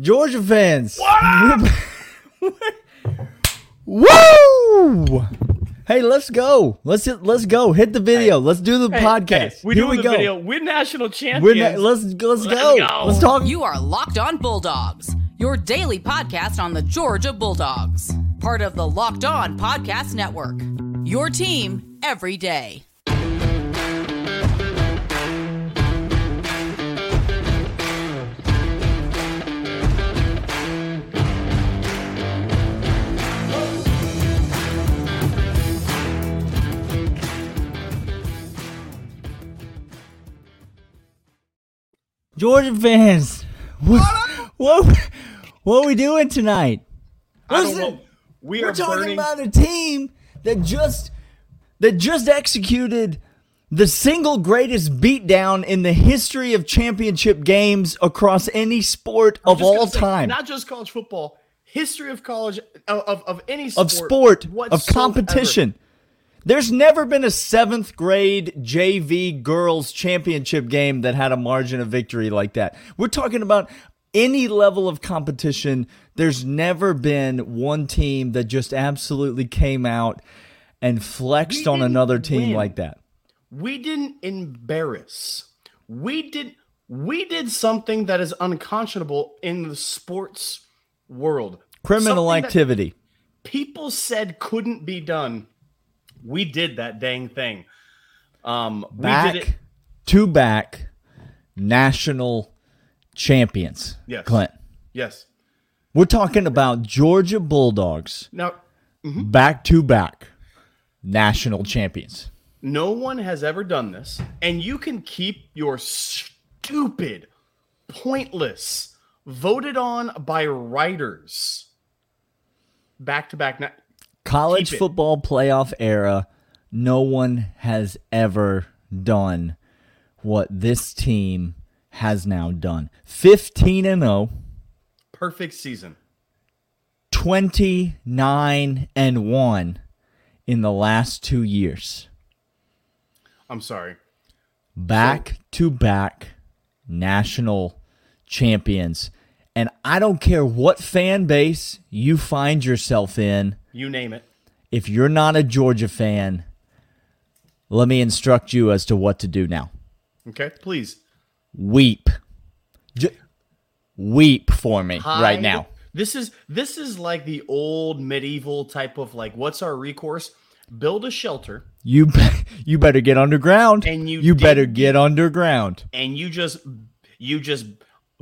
Georgia fans. Woo! Hey, let's go. Let's hit, let's go. Hit the video. let's do the Hey, podcast. hey, we Here do we the go. video. We're national We're champions. na- let's go. Let's, Let's go. go. Let's talk. You are Locked On Bulldogs, your daily podcast on the Georgia Bulldogs, part of the Locked On Podcast Network. Your team every day. Georgia fans. What, what, what are we doing tonight? I don't Listen, know. We We're are talking burning. about a team that just that just executed the single greatest beatdown in the history of championship games across any sport of just gonna all say, time. Not just college football, history of college of of, of any of sport, sport, of whatsoever. competition. There's never been a seventh grade JV girls championship game that had a margin of victory like that. We're talking about any level of competition. There's never been one team that just absolutely came out and flexed on another team win. like that. We didn't embarrass. We did. We did something that is unconscionable in the sports world. Criminal Something activity. people said couldn't be done. We did that dang thing. Um, we Back did it. to back national champions. Yes. Clint. Yes. We're talking about Georgia Bulldogs. Now, back to back national champions. no one has ever done this, and you can keep your stupid, pointless, voted on by writers back to back. College football playoff era, no one has ever done what this team has now done. 15 and oh, 0, Perfect season. 29 and 1 in the last 2 years. I'm sorry. Back to back national champions. And I don't care what fan base you find yourself in. You name it. if you're not a Georgia fan, let me instruct you as to what to do now. Okay, please. Weep. J- weep for me right now. This is this is like the old medieval type of like what's our recourse? Build a shelter You you better get underground. And you you dig better get underground and you just you just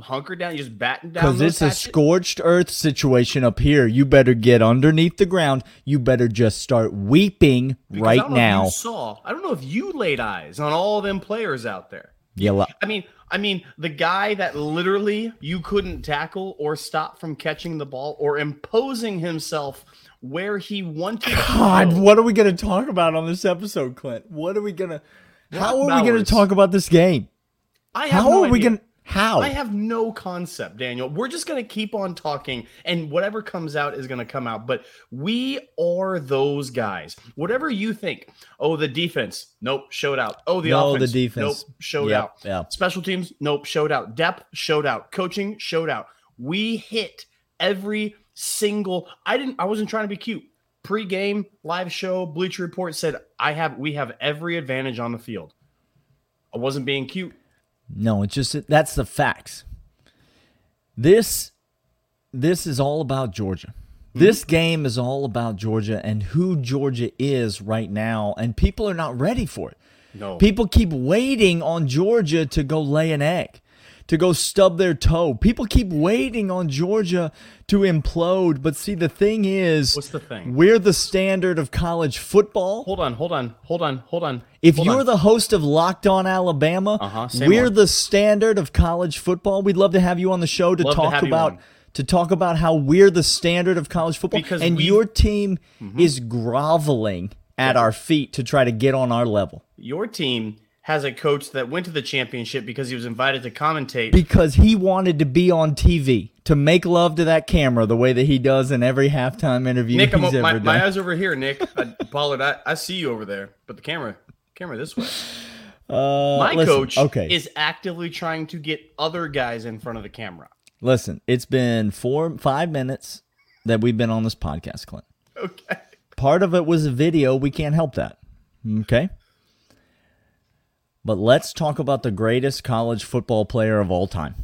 hunker down, you just batten down because it's a scorched earth situation up here. You better get underneath the ground. You better just start weeping Because right don't know if now. you saw. I don't know if you laid eyes on all them players out there. Yellow. I mean, I mean, the guy that literally you couldn't tackle or stop from catching the ball or imposing himself where he wanted. to God, go. what are we going to talk about on this episode, Clint? What are we going to? How are we going to talk about this game? I have How no are we idea. going? How? I have no concept, Daniel. We're just going to keep on talking, and whatever comes out is going to come out. But we are those guys. Whatever you think. Oh, the defense. Nope, showed out. Oh, the No, the defense. Nope, showed Yep, out. yep. Special teams. Nope, showed out. Depth showed out. Coaching showed out. We hit every single. I didn't. I wasn't trying to be cute. Pre-game live show, Bleacher Report said I have. We have every advantage on the field. I wasn't being cute. No, it's just that's the facts. This this is all about Georgia. Hmm. This game is all about Georgia and who Georgia is right now and people are not ready for it. No. People keep waiting on Georgia to go lay an egg, to go stub their toe. People keep waiting on Georgia to implode, but see the thing is What's the thing? We're the standard of college football. Hold on, hold on, hold on, hold on. If Hold you're on. the host of Locked On Alabama, Uh-huh, we're the standard of college football. We'd love to have you on the show to Love talk you about to talk about how we're the standard of college football, Because and we've- your team Mm-hmm. is groveling at our feet to try to get on our level your team has a coach that went to the championship because he was invited to commentate. because he wanted to be on TV to make love to that camera the way that he does in every halftime interview Nick, I'm, my, my eyes over here, Nick. I, Pollard, I, I see you over there, but the camera, camera this way. Uh, My listen, coach okay. is actively trying to get other guys in front of the camera. Listen, it's been four, five minutes that we've been on this podcast, Clint. Okay. Part of it was a video. We can't help that. Okay. But let's talk about the greatest college football player of all time.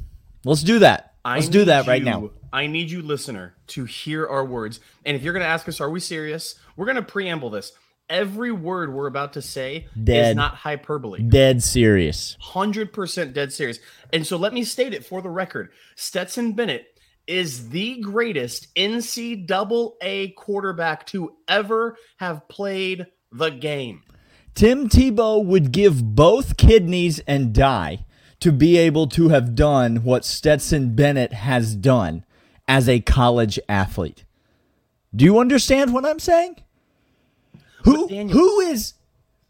Let's do that. Let's do that right you- now. I need you, listener, to hear our words. And if you're going to ask us, are we serious? We're going to preamble this. Every word we're about to say Dead. is not hyperbole. Dead serious. 100% dead serious. And so let me state it for the record Stetson Bennett is the greatest NCAA quarterback to ever have played the game. Tim Tebow would give both kidneys and die to be able to have done what Stetson Bennett has done as a college athlete. Do you understand what I'm saying? Who Daniel- who is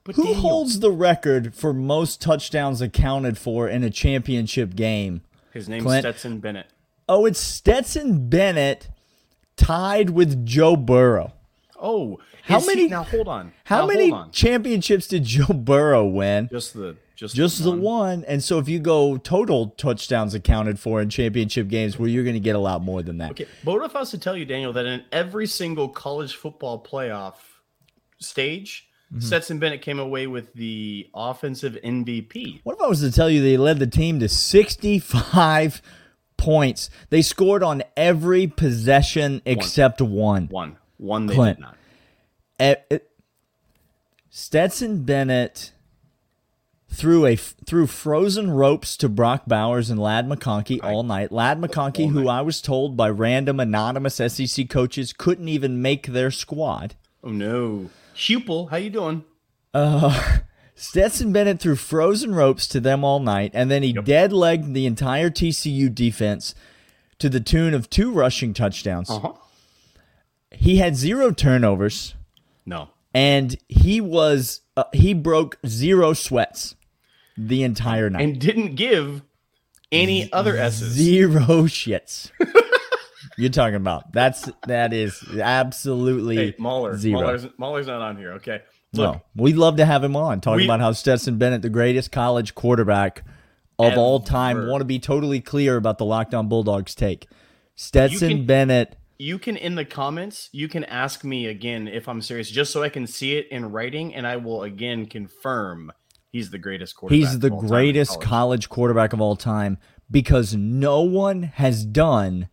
who Daniel, holds the record for most touchdowns accounted for in a championship game? his name's Clint- Stetson Bennett. Oh, it's Stetson Bennett tied with Joe Burrow. Oh, How is he- many- now hold on. How Now, many on. championships did Joe Burrow win? Just the just Just the one. one. And so if you go total touchdowns accounted for in championship games, well, you're going to get a lot more than that. Okay, but what if I was to tell you, Daniel, that in every single college football playoff stage, Mm-hmm. Stetson Bennett came away with the offensive MVP. What if I was to tell you they led the team to 65 points? They scored on every possession except one. One, one they Clint. did not. Eh, it- Stetson Bennett threw a threw frozen ropes to Brock Bowers and Ladd McConkey all night. Ladd McConkey, who I was told by random anonymous SEC coaches couldn't even make their squad. Oh no, Hupel, how you doing? Stetson Bennett threw frozen ropes to them all night, and then he dead legged the entire TCU defense to the tune of two rushing touchdowns. Uh huh. He had zero turnovers, No, and he was uh, he broke zero sweats the entire night. and didn't give any other S's. Zero shits. You're talking about that's that is absolutely Hey, Mahler, zero. Mahler's, Mahler's not on here. Okay, look, no, we'd love to have him on talking We- about how Stetson Bennett, the greatest college quarterback of all time, want to be totally clear about the Locked On Bulldogs take. Stetson can- Bennett. You can in the comments you can ask me again if i'm serious just so i can see it in writing and i will again confirm he's the greatest quarterback He's the of all time greatest college. college quarterback of all time because no one has done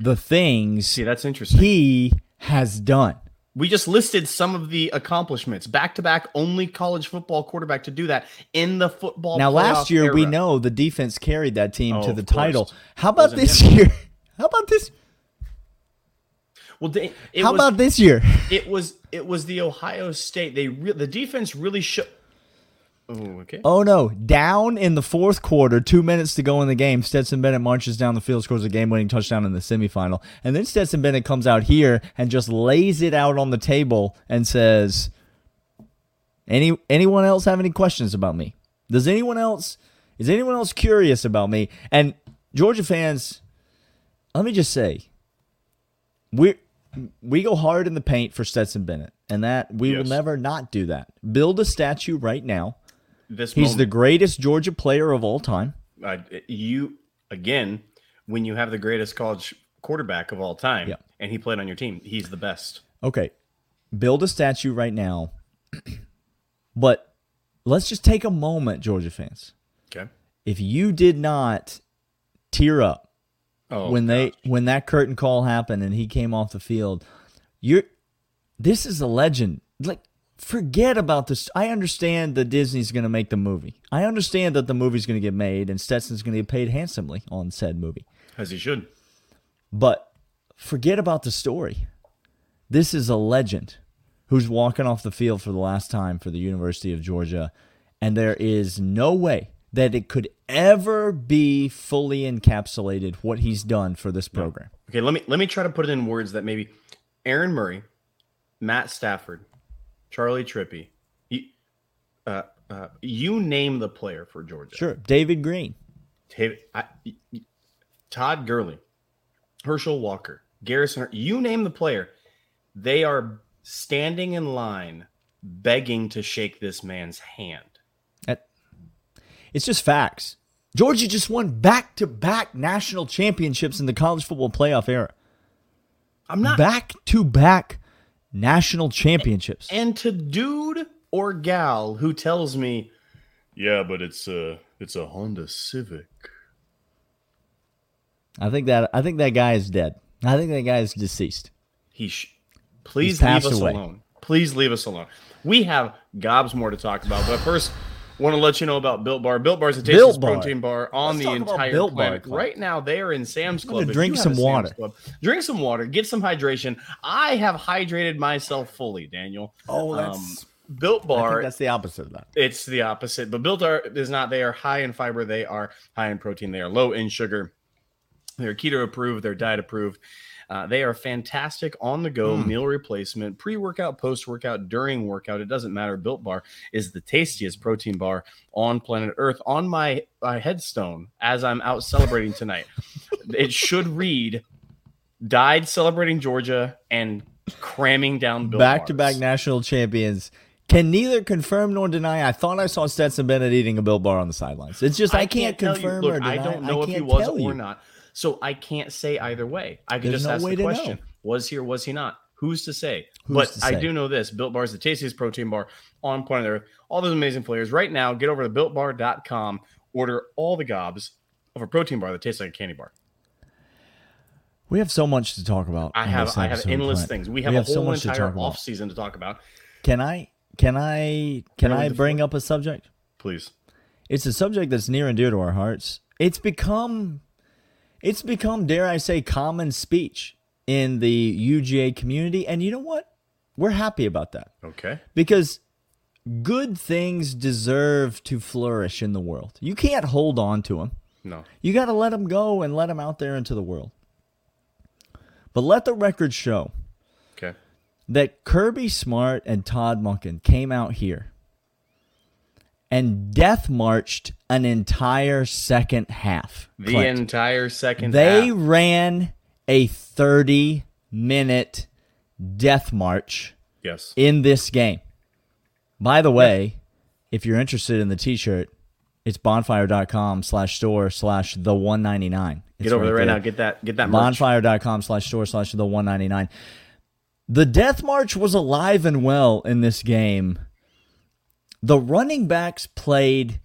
the things see that's interesting he has done. we just listed some of the accomplishments back to back only college football quarterback to do that in the football Now, last year we know the defense carried that team Oh, to the title. How about this him. year? How about this? Well they, How was, about this year? it was it was the ohio state they re- the defense really shook oh okay Oh no! Down in the fourth quarter, two minutes to go in the game. Stetson Bennett marches down the field, scores a game-winning touchdown in the semifinal, and then Stetson Bennett comes out here and just lays it out on the table and says, "Any anyone else have any questions about me? Does anyone else is anyone else curious about me?" And Georgia fans, let me just say, we we go hard in the paint for Stetson Bennett, and that we will never not do that. Build a statue right now. this He's moment, the greatest Georgia player of all time. uh, you again when you have the greatest college quarterback of all time Yeah. and he played on your team he's the best Okay, build a statue right now. but let's just take a moment, Georgia fans. okay If you did not tear up oh when they when that curtain call happened and he came off the field, you're this is a legend. Like forget about this. I understand that Disney's going to make the movie. I understand that the movie's going to get made and Stetson's going to get paid handsomely on said movie. as he should But forget about the story. This is a legend who's walking off the field for the last time for the University of Georgia, and there is no way that it could ever be fully encapsulated what he's done for this program. okay let me let me try to put it in words that maybe aaron murray matt stafford charley trippi you, uh, uh, you name the player for georgia Sure, David Greene. David, I, Todd Gurley, Herschel Walker, Garrison, you name the player, they are standing in line begging to shake this man's hand. That- It's just facts. Georgia just won back to back national championships in the college football playoff era. I'm not. Back to back national championships. And to dude or gal who tells me, yeah, but it's a it's a Honda Civic. I think that I think that guy is dead. I think that guy is deceased. He sh- please He's leave us away. alone. Please leave us alone. We have gobs more to talk about, but first, want to let you know about Built Bar. Built Bar is the tastiest Bar. protein bar on Let's the entire Built Bar, planet. Right now, they are in Sam's Club. drink some water. Club, drink some water. Get some hydration. I have hydrated myself fully, Daniel. Oh, Um, Built I Bar think that's the opposite of that. it's the opposite, but Built Bar is not. They are high in fiber. They are high in protein. They are low in sugar. They're keto approved. They're diet approved. Uh, they are fantastic on the go Hmm. meal replacement, pre workout, post workout, during workout. It doesn't matter. Built Bar is the tastiest protein bar on planet Earth. On my, my headstone, as I'm out celebrating tonight, it should read "Died celebrating Georgia and cramming down Built Back to back national champions. Can neither confirm nor deny. I thought I saw Stetson Bennett eating a Built Bar on the sidelines. It's just I, can't, tell you- confirm look, or deny. I don't know if he was or you. not. So I can't say either way. I can There's just no ask the question: Was he or was he not? Who's to say? Who's but to I do know this: Built Bar is the tastiest protein bar on planet Earth. All those amazing flavors. Right now, get over to BuiltBar.com. Order all the gobs of a protein bar that tastes like a candy bar. We have so much to talk about. I have I have endless Clint. things. We have, a so much entire off season to talk about. Can I? Can I? Can I bring floor? up a subject? Please. It's a subject that's near and dear to our hearts. It's become, it's become, dare I say, common speech in the UGA community, and you know what? We're happy about that Okay. because good things deserve to flourish in the world. You can't hold on to them. No. You got to let them go and let them out there into the world. But let the record show Okay. that Kirby Smart and Todd Monken came out here and death marched an entire second half. The Clint. entire second they half. ran a 30 minute death march Yes. in this game. By the way, if you're interested in the t-shirt, it's bonfire.com slash store slash the 199. Get over there right now. Get that. Get that. bonfire.com slash store slash the 199 the death march was alive and well in this game the running backs played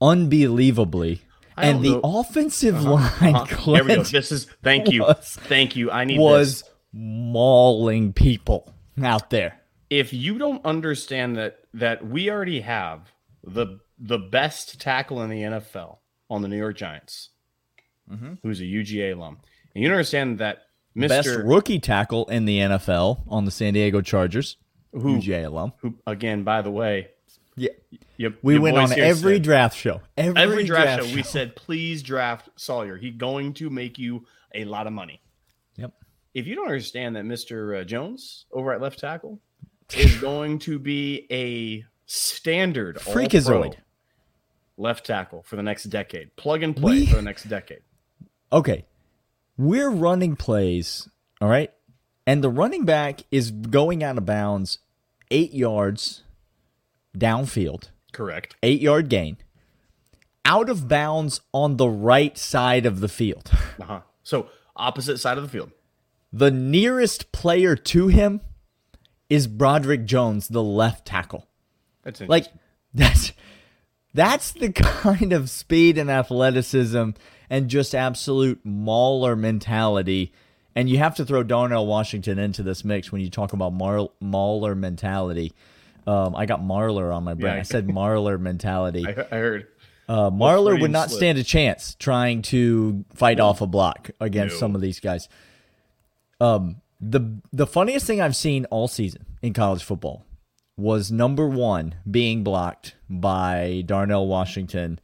unbelievably and the know. offensive line Uh-huh. There we go. This is thank you. was- thank you. I need was this. mauling people out there If you don't understand that that we already have the the best tackle in the NFL on the New York Giants, who's a UGA alum, and you understand that best Mister rookie tackle in the nfl on the san diego chargers Who- UGA alum who again, by the way, yeah you, we your went on every said- draft show every, every draft, show. We said, please draft Salyer. He's going to make you a lot of money. yep if you don't understand that Mr. uh, Jones over at left tackle is going to be a standard Freakazoid. left tackle for the next decade, plug and play We- for the next decade. okay, we're running plays, all right? And the running back is going out of bounds eight yards downfield, Correct. eight yard gain, out of bounds on the right side of the field. Uh-huh. So opposite side of the field. The nearest player to him is Broderick Jones, the left tackle. That's Like that's that's the kind of speed and athleticism and just absolute mauler mentality. And you have to throw Darnell Washington into this mix when you talk about mar- mauler mentality. Um, I got Marler on my brain. Yeah, I said Marler mentality. I, I heard. Uh, Marler would not slip. stand a chance trying to fight off a block against No. some of these guys. Um, the the funniest thing I've seen all season in college football was number one being blocked by Darnell Washington,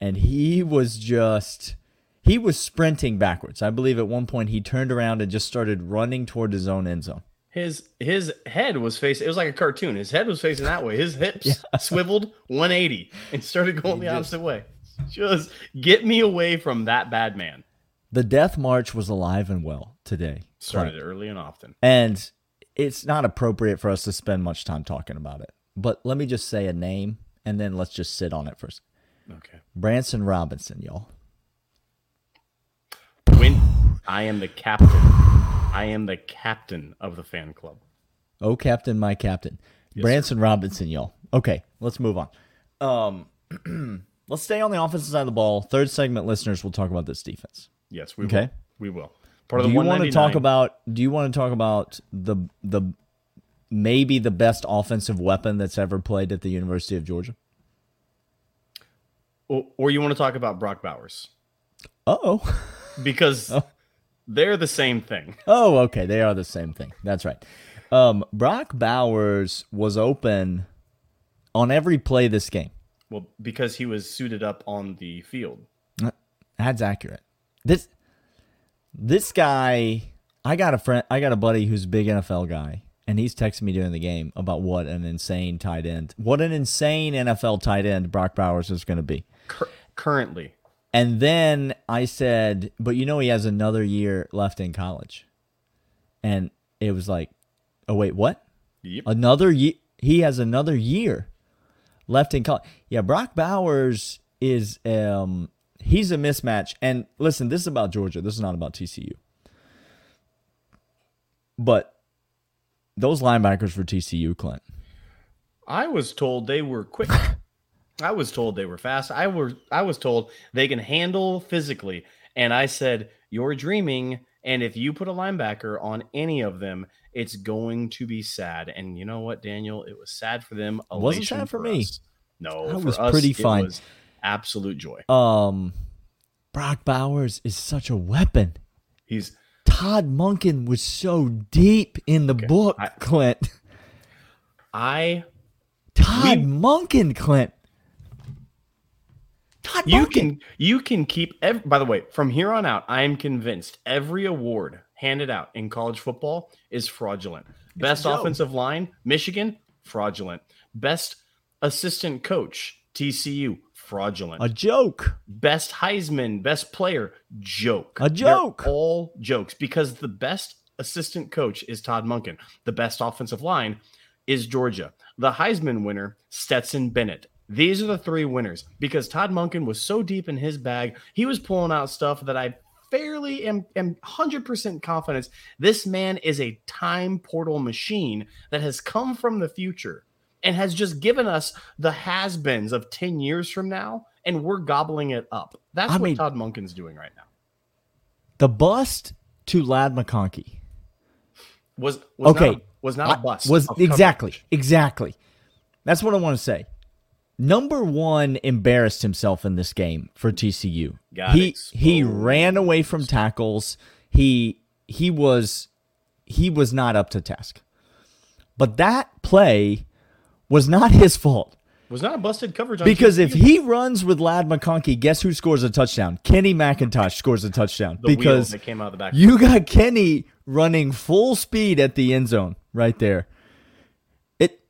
and he was just he was sprinting backwards. I believe at one point he turned around and just started running toward his own end zone. His his head was facing. It was like a cartoon. His head was facing that way. His hips swiveled 180 and started going the opposite way. Just get me away from that bad man. The death march was alive and well today. Started early and often. And it's not appropriate for us to spend much time talking about it. But let me just say a name and then let's just sit on it first. Okay. Branson Robinson, y'all. When I am the captain, I am the captain of the fan club. Oh, captain, my captain. Branson Robinson, y'all. Okay, let's move on. Um, let's stay on the offensive side of the ball. Third segment listeners we'll talk about this defense. Yes, we Okay. will. We will. Part of Do the you want to talk about? Do you want to talk about the the maybe the best offensive weapon that's ever played at the University of Georgia? or, or you want to talk about Brock Bowers Uh oh. because they're the same thing. Oh, okay. They are the same thing. That's right. Um, Brock Bowers was open on every play this game. Well, because he was suited up on the field. That's accurate. This this guy, I got a friend, I got a buddy who's a big NFL guy, and he's texting me during the game about what an insane tight end, what an insane NFL tight end Brock Bowers is going to be. Cur- currently, And then I said, but you know he has another year left in college, and it was like, oh wait, what? yep. Another year. He has another year left in college. Yeah, Brock Bowers is um he's a mismatch. And listen, this is about Georgia. This is not about TCU. But those linebackers for TCU, Clint. I was told they were quick. I was told they were fast. I were I was told they can handle physically. And I said, You're dreaming. And if you put a linebacker on any of them, it's going to be sad. And you know what, Daniel? It was sad for them. Wasn't sad for me. us. No, That was us, pretty it fine. was absolute joy. Um Brock Bowers is such a weapon. He's Todd Monken was so deep in the book, I- Clint. I Todd We- Monken, Clint. You can you can keep ev- by the way from here on out i am convinced every award handed out in college football is fraudulent. Best offensive line michigan fraudulent. Best assistant coach tcu fraudulent. A joke. best heisman best player joke. A They're joke. all jokes because the best assistant coach is todd monken. The best offensive line is georgia. The heisman winner stetson bennett these are the three winners because todd monken was so deep in his bag he was pulling out stuff that i fairly am, am 100% confident this man is a time portal machine that has come from the future and has just given us the has-beens of 10 years from now and we're gobbling it up that's I what mean- todd monken's doing right now The bust to Ladd McConkey. was, was Okay. not a, was not a I- bust Was exactly, coverage. exactly. That's what I want to say. Number one embarrassed himself in this game for TCU. Got he he ran away from tackles. He he was he was not up to task. But that play was not his fault. was not a busted coverage on Because TCU. if he runs with Ladd McConkey, guess who scores a touchdown? Kenny McIntosh scores a touchdown. the because that came out of the back you got Kenny running full speed at the end zone right there. It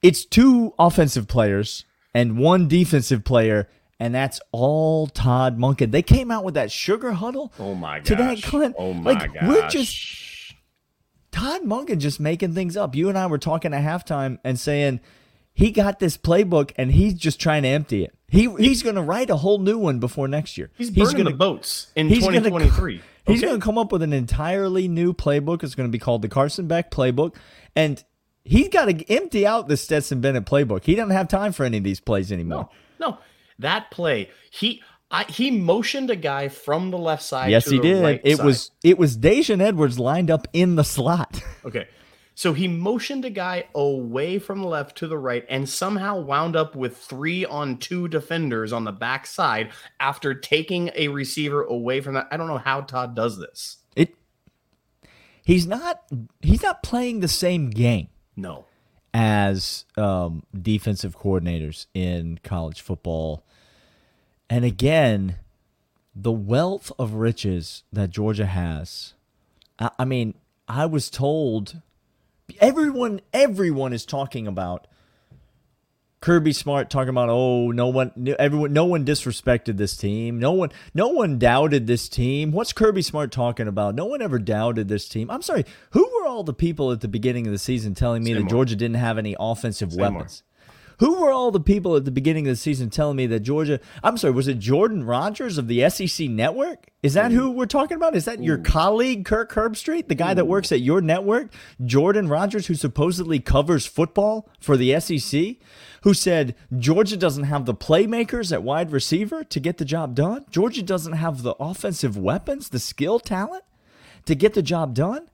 it's two offensive players and one defensive player, and that's all Todd Monken. They came out with that sugar huddle. oh my gosh to that Clint. oh my like, gosh we're just Todd Monken just making things up. You and I were talking at halftime and saying he got this playbook and he's just trying to empty it. He he's going to write a whole new one before next year. he's burning gonna the boats in he's gonna- 2023 He's okay? going to come up with an entirely new playbook. It's going to be called the Carson Beck playbook, and he's got to empty out the Stetson Bennett playbook. He doesn't have time for any of these plays anymore. no no that play he I, he motioned a guy from the left side yes, he did. right it side. was it was Daijun Edwards lined up in the slot. Okay. So he motioned a guy away from the left to the right and somehow wound up with three on two defenders on the backside after taking a receiver away from that. I don't know how Todd does this. It he's not he's not playing the same game No. as um, defensive coordinators in college football. And again, the wealth of riches that Georgia has. I, I mean, I was told everyone everyone is talking about Kirby Smart talking about oh no one everyone no one disrespected this team no one no one doubted this team what's Kirby Smart talking about no one ever doubted this team I'm sorry who were all the people at the beginning of the season telling me that Seymour. Georgia didn't have any offensive Seymour. weapons Who were all the people at the beginning of the season telling me that Georgia? I'm sorry, was it Jordan Rodgers of the SEC Network? Is that who we're talking about? Is that your colleague Kirk Herbstreit, the guy that works at your network, Jordan Rodgers, who supposedly covers football for the SEC, who said Georgia doesn't have the playmakers at wide receiver to get the job done? Georgia doesn't have the offensive weapons, the skill talent to get the job done?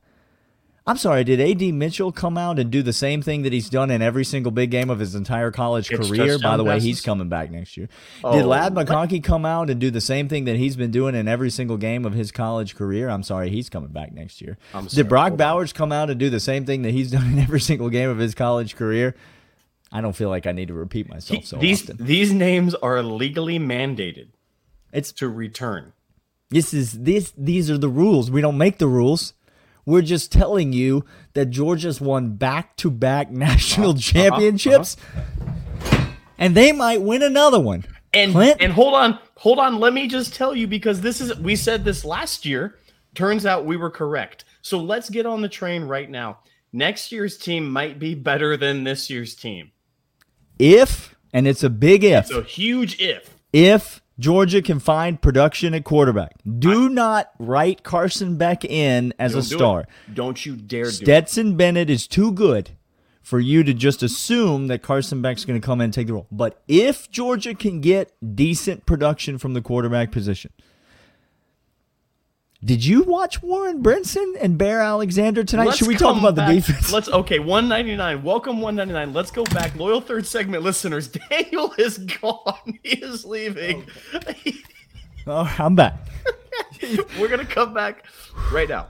I'm sorry, did AD Mitchell come out and do the same thing that he's done in every single big game of his entire college It's career? By touchdown the way, passes? he's coming back next year. Oh, did Ladd what? McConkey come out and do the same thing that he's been doing in every single game of his college career? I'm sorry, he's coming back next year. I'm sorry, did Brock hold on. Bowers come out and do the same thing that he's done in every single game of his college career? I don't feel like I need to repeat myself so these often. these names are legally mandated It's to return. This is this these are the rules. We don't make the rules. We're just telling you that Georgia's won back-to-back national uh-huh, uh-huh, championships. Uh-huh. And they might win another one. And Clint? and hold on, hold on. Let me just tell you because this is we said this last year. Turns out we were correct. So let's get on the train right now. Next year's team might be better than this year's team. If and it's a big if. It's a huge if. if Georgia can find production at quarterback. Do not write Carson Beck in as a Don't do star. Don't you dare. Stetson Bennett is too good for you to just assume that Carson Beck's going to come in and take the role. But if Georgia can get decent production from the quarterback position, did you watch Warren Brinson and Bear Alexander tonight? Let's Should we talk about the back- defense? Let's okay, 199. Welcome 199. Let's go back. Loyal third segment listeners. Daniel is gone. He is leaving. Oh, I'm back. We're gonna come back right now.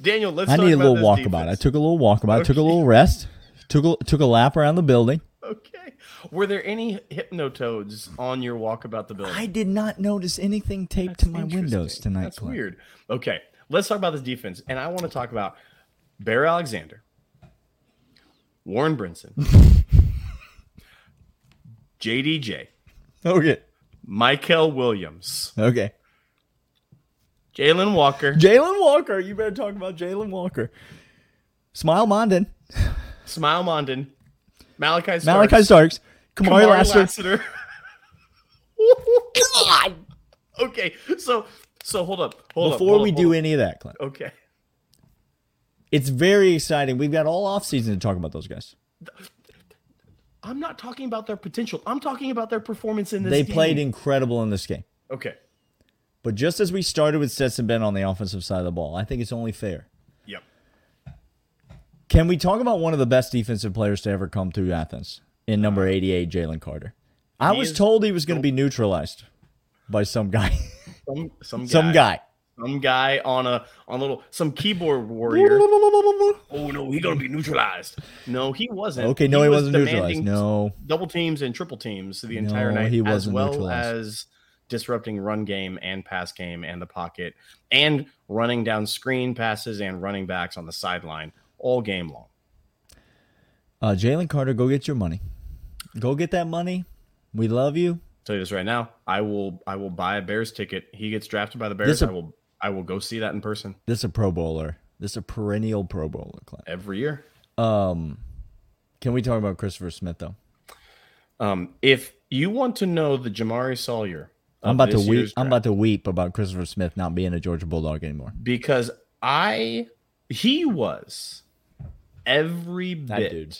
Daniel, let's I need a little walkabout. I took a little walkabout. I took a little rest. Took a, took a lap around the building. Okay. Were there any hypnotoads on your walk about the building? I did not notice anything taped to my windows tonight. That's Clint. weird. Okay, let's talk about this defense, and I want to talk about Bear Alexander, Warren Brinson, JDJ, Okay. Mykel Williams, Okay. Jalen Walker, Jalen Walker. You better talk about Jalen Walker. Smael Mondon. Smael Mondon, Malachi Starks, Malachi Starks. Kamari, Kamari Lassiter. Lassiter. God. Okay, so so hold up, hold up. Before hold we up, do hold any of that, Clint, okay. it's very exciting. We've got all off season to talk about those guys. I'm not talking about their potential. I'm talking about their performance in this. Game. They game. played incredible in this game. Okay. But just as we started with Stetson Bennett on the offensive side of the ball, I think it's only fair. Yep. Can we talk about one of the best defensive players to ever come through Athens in number 88, Jalen Carter? I He was told he was going to be neutralized by some guy. Some some guy, some guy. some guy on a on a little some keyboard warrior. oh no, he gonna be neutralized. No, he wasn't. Okay, no, he, was wasn't neutralized. No. double teams and triple teams the entire No, night, he as wasn't well neutralized. as disrupting run game and pass game and the pocket, and running down screen passes and running backs on the sideline all game long. Uh, Jalen Carter, go get your money. Go get that money. We love you. tell you this right now. I will I will buy a Bears ticket. He gets drafted by the Bears. a- I will I will go see that in person This is a Pro Bowler. This is a perennial Pro Bowler, Clint. every year. Um, can we talk about Christopher Smith though? Um, if you want to know the Jamaree Salyer, I'm about to weep. I'm about to weep about Christopher Smith not being a Georgia Bulldog anymore. because I he was every That bit dude.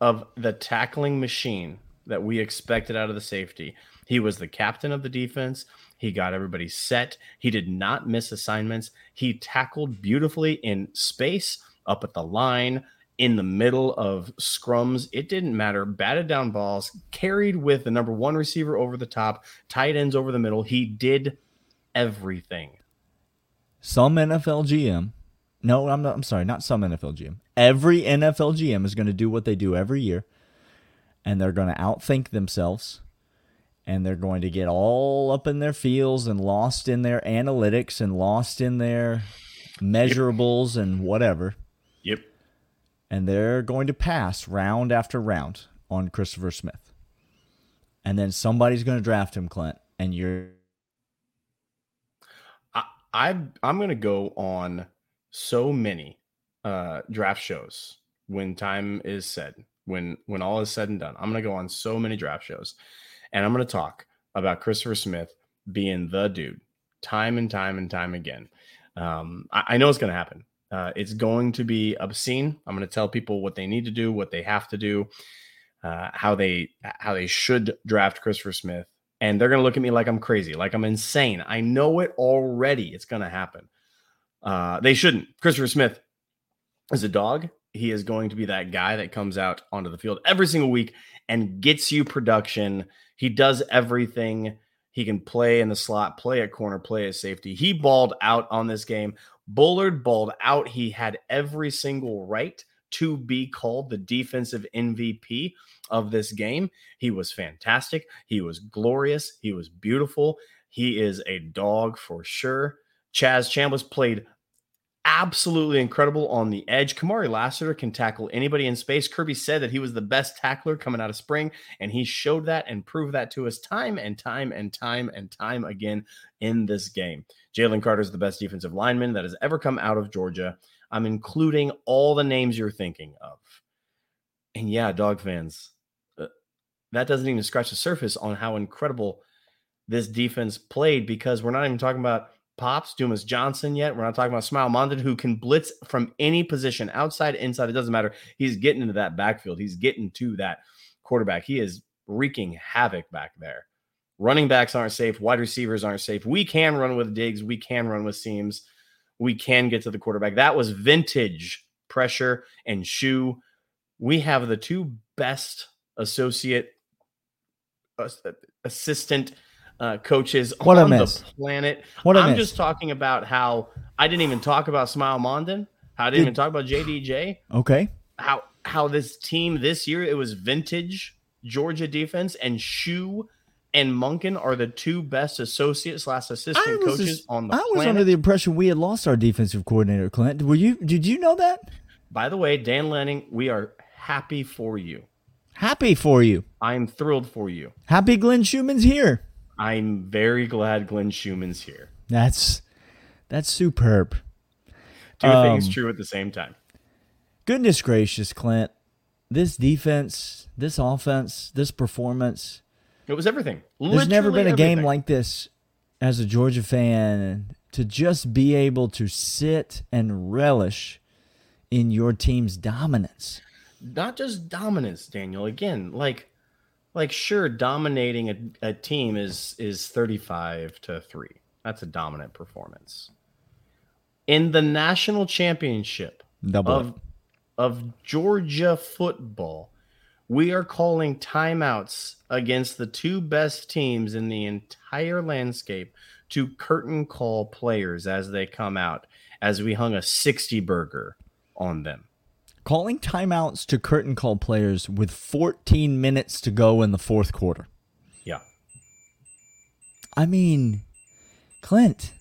Of the tackling machine that we expected out of the safety. He was the captain of the defense. He got everybody set. He did not miss assignments. He tackled beautifully in space, up at the line, in the middle of scrums. It didn't matter. Batted down balls, carried with the number one receiver over the top, tight ends over the middle. He did everything. Some NFL GM, no, I'm not. I'm sorry, not some NFL GM. Every NFL GM is going to do what they do every year, and they're going to outthink themselves, and they're going to get all up in their fields and lost in their analytics and lost in their measurables and whatever, Yep. and they're going to pass round after round on Christopher Smith, and then somebody's going to draft him, Clint, and you're I, I I'm gonna go on so many uh draft shows when time is said when when all is said and done, I'm going to go on so many draft shows, and I'm going to talk about Christopher Smith being the dude, time and time and time again. Um, I, I know it's going to happen. Uh, it's going to be obscene. I'm going to tell people what they need to do, what they have to do, uh, how they how they should draft Christopher Smith, and they're going to look at me like I'm crazy, like I'm insane. I know it already. It's going to happen. Uh, they shouldn't. Christopher Smith is a dog. He is going to be that guy that comes out onto the field every single week and gets you production. He does everything. He can play in the slot, play at corner, play at safety. He balled out on this game. Bullard balled out. He had every single right to be called the defensive MVP of this game. He was fantastic. He was glorious. He was beautiful. He is a dog for sure. Chaz Chambliss played absolutely incredible on the edge. Kamari Lassiter can tackle anybody in space. Kirby said that he was the best tackler coming out of spring, and he showed that and proved that to us time and time and time and time again in this game. Jalen Carter is the best defensive lineman that has ever come out of Georgia. I'm including all the names you're thinking of. And yeah, dog fans, uh, that doesn't even scratch the surface on how incredible this defense played because we're not even talking about Pops, Dumas Johnson yet. We're not talking about Smael Mondon, who can blitz from any position, outside, inside. It doesn't matter. He's getting into that backfield. He's getting to that quarterback. He is wreaking havoc back there. Running backs aren't safe. Wide receivers aren't safe. We can run with digs. We can run with seams. We can get to the quarterback. That was vintage pressure and shoe. We have the two best associate uh, assistant uh, coaches What on the planet. What I'm just talking about how I didn't even talk about Smael Mondon. How I didn't Did- even talk about JDJ. Okay. How how this team this year it was vintage Georgia defense and Shu and Monken are the two best associate slash assistant coaches just- on the planet. I was under the impression we had lost our defensive coordinator, Clint. Were you? Did you know that? By the way, Dan Lanning, we are happy for you. Happy for you. I'm thrilled for you. Happy Glenn Schumann's here. I'm very glad Glenn Schumann's here. That's that's superb. Two things Um, true at the same time. Goodness gracious, Clint. This defense, this offense, this performance. It was everything. There's never been a Literally game like this as a Georgia fan to just be able to sit and relish in your team's dominance. not just dominance, Daniel. Again, like like sure, dominating a, a team is is 35 to 3. That's a dominant performance. In the national championship Double of it. of Georgia football, we are calling timeouts against the two best teams in the entire landscape to curtain call players as they come out as we hung a 60 burger on them. Calling timeouts to curtain call players with 14 minutes to go in the fourth quarter. Yeah. I mean, Clint,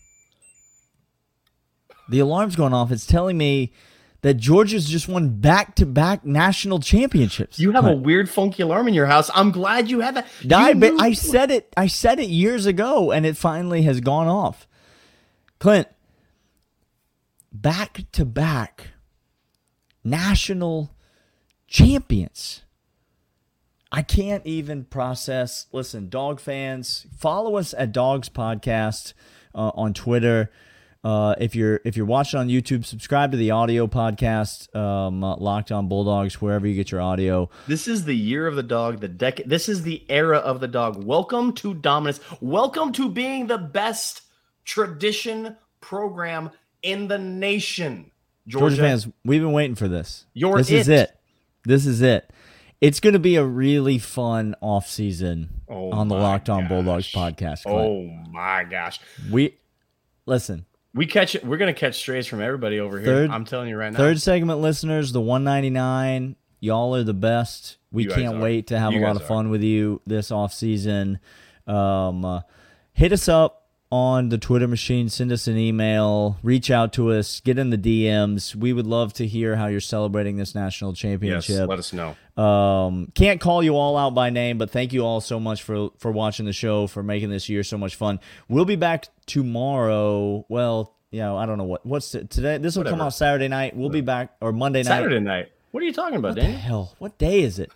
the alarm's going off. It's telling me that Georgia's just won back to back national championships. You have a weird funky alarm in your house. I'm glad you have that. I, You bet- knew- I said it. I said it years ago, and it finally has gone off. Clint, back to back national champions. I can't even process. Listen, dog fans, follow us at Dogs Podcast uh, on Twitter. Uh, if you're if you're watching on YouTube, subscribe to the audio podcast, um, uh, Locked On Bulldogs, wherever you get your audio. This is the year of the dog, the decade. This is the era of the dog. Welcome to dominance. Welcome to being the best tradition program in the nation. Georgia, Georgia fans, we've been waiting for this. You're this is it. it. This is it. It's going to be a really fun off season Oh on the Locked On gosh. Bulldogs podcast. Clint. Oh my gosh. We listen. We catch it. We're gonna catch strays from everybody over here. Third- I'm telling you right now. Third segment listeners, the 199, y'all are the best. We You can't wait to have You a lot of are. fun with you this off season. Um, uh, hit us up on the Twitter machine, send us an email, reach out to us, get in the DMs. We would love to hear how you're celebrating this national championship. yes, let us know. Um, can't call you all out by name, but thank you all so much for for watching the show, for making this year so much fun. We'll be back tomorrow. Well, you know, I don't know what what's t- today. This will come out Saturday night. We'll be back or Monday night. Saturday night. What are you talking about, What the Daniel? hell? What day is it?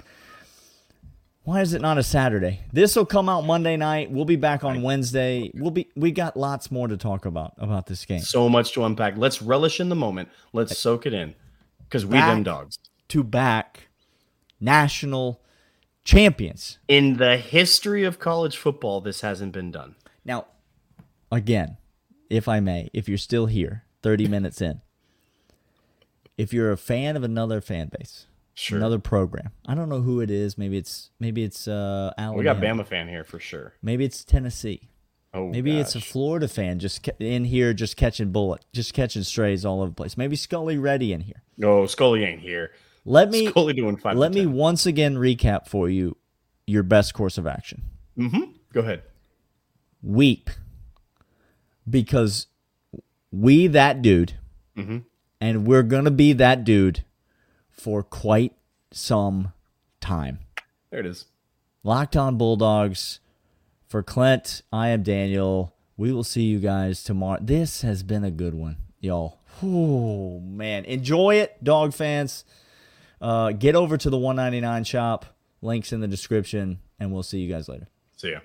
Why is it not a Saturday? This will come out Monday night. We'll be back on Wednesday. We'll be we got lots more to talk about about this game. So much to unpack. Let's relish in the moment. Let's soak it in. Because we them dogs. To back national champions. In the history of college football, this hasn't been done. Now, again, if I may, if you're still here, 30 minutes in, if you're a fan of another fan base, Sure. another program, I don't know who it is. Maybe it's maybe it's uh, Alabama. we got Bama fan here for sure. Maybe it's Tennessee. Oh, Maybe it's a. Florida fan just in here, just catching bullet, just catching strays all over the place. Maybe Scully Reddy in here. No, Scully ain't here. Let me Scully doing five. let me once again recap for you your best course of action. Mm-hmm. Go ahead. Weep because we that dude, Mm-hmm. and we're gonna be that dude for quite some time. There it is. Locked on Bulldogs. For Clint, I am Daniel. We will see you guys tomorrow. This has been a good one, y'all. Oh man, enjoy it, dog fans. Uh, get over to the 199 shop. Links in the description, and we'll see you guys later. See ya.